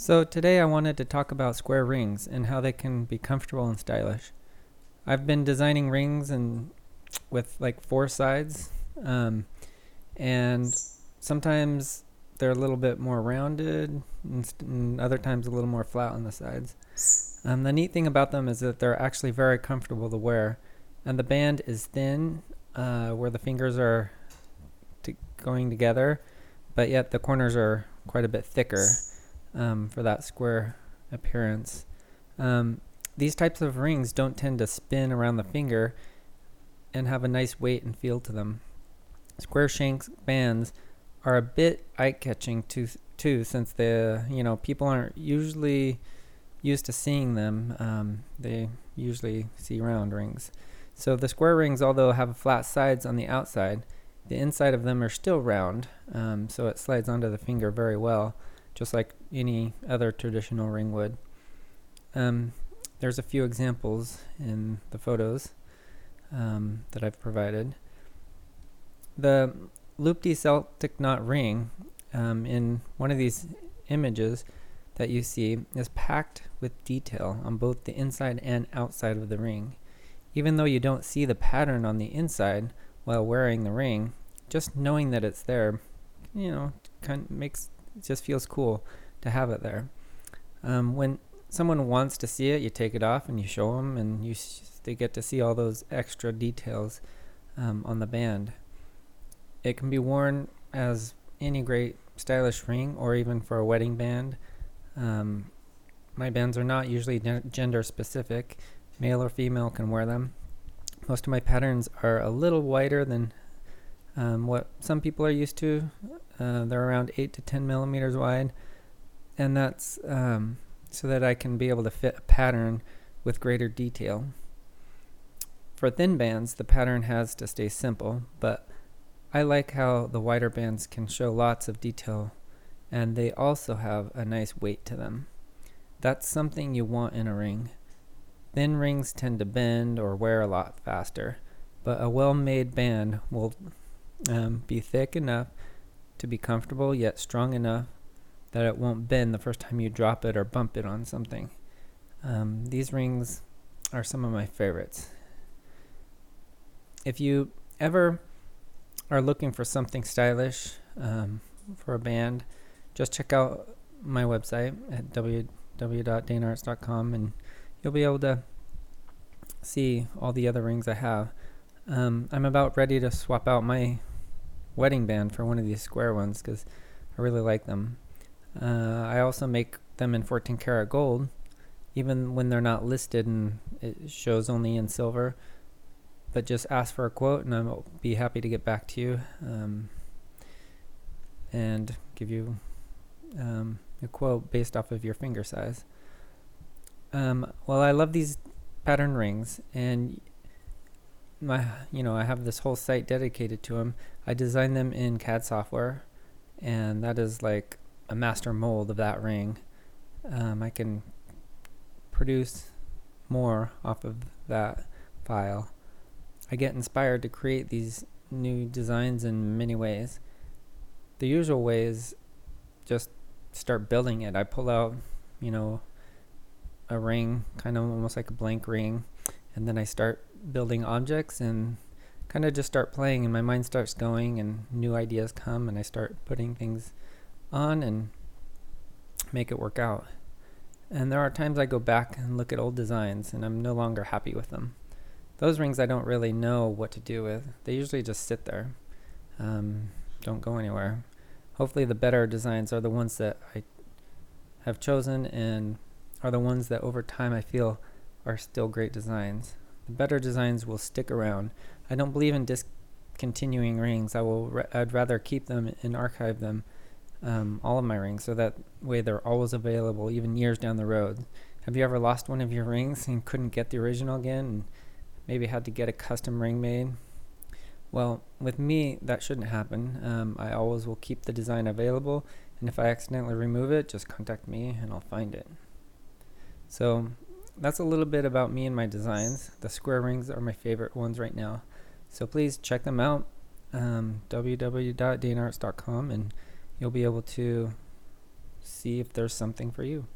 So today I wanted to talk about square rings and how they can be comfortable and stylish. I've been designing rings and with like four sides, um, and sometimes they're a little bit more rounded, and, st- and other times a little more flat on the sides. Um, the neat thing about them is that they're actually very comfortable to wear, and the band is thin, uh, where the fingers are t- going together, but yet the corners are quite a bit thicker um, for that square appearance. Um, these types of rings don't tend to spin around the finger and have a nice weight and feel to them. Square shank bands are a bit eye-catching too, too, since the you know people aren't usually used to seeing them. Um, they usually see round rings. So the square rings, although have flat sides on the outside, the inside of them are still round, um, so it slides onto the finger very well just like any other traditional ring would. Um, there's a few examples in the photos um, that I've provided. The loop-de Celtic knot ring um, in one of these images that you see is packed with detail on both the inside and outside of the ring. Even though you don't see the pattern on the inside while wearing the ring, just knowing that it's there, you know, kind of makes it just feels cool to have it there. Um, when someone wants to see it, you take it off and you show them, and you they get to see all those extra details um, on the band. It can be worn as any great stylish ring, or even for a wedding band. Um, my bands are not usually gender specific; male or female can wear them. Most of my patterns are a little wider than um, what some people are used to. Uh, they're around 8 to 10 millimeters wide, and that's um, so that I can be able to fit a pattern with greater detail. For thin bands, the pattern has to stay simple, but I like how the wider bands can show lots of detail and they also have a nice weight to them. That's something you want in a ring. Thin rings tend to bend or wear a lot faster, but a well made band will um, be thick enough to be comfortable yet strong enough that it won't bend the first time you drop it or bump it on something. Um, these rings are some of my favorites. If you ever are looking for something stylish um, for a band, just check out my website at www.danearts.com and you'll be able to see all the other rings I have. Um, I'm about ready to swap out my wedding band for one of these square ones because I really like them. Uh, I also make them in 14 karat gold, even when they're not listed and it shows only in silver. But just ask for a quote, and I'll be happy to get back to you um, and give you um, a quote based off of your finger size. Um, well, I love these pattern rings, and my you know I have this whole site dedicated to them. I designed them in CAD software, and that is like a master mold of that ring. Um, I can produce more off of that file. I get inspired to create these new designs in many ways. The usual way is just start building it. I pull out, you know, a ring, kind of almost like a blank ring, and then I start building objects and kind of just start playing and my mind starts going and new ideas come and I start putting things on and make it work out. And there are times I go back and look at old designs and I'm no longer happy with them. Those rings I don't really know what to do with. They usually just sit there, um, don't go anywhere. Hopefully, the better designs are the ones that I have chosen and are the ones that over time I feel are still great designs. Better designs will stick around. I don't believe in discontinuing rings. I will. Ra- I'd rather keep them and archive them, um, all of my rings, so that way they're always available, even years down the road. Have you ever lost one of your rings and couldn't get the original again, and maybe had to get a custom ring made? Well, with me, that shouldn't happen. Um, I always will keep the design available, and if I accidentally remove it, just contact me and I'll find it. So that's a little bit about me and my designs. The square rings are my favorite ones right now. So please check them out. Um, www.danearts.com and you'll be able to see if there's something for you.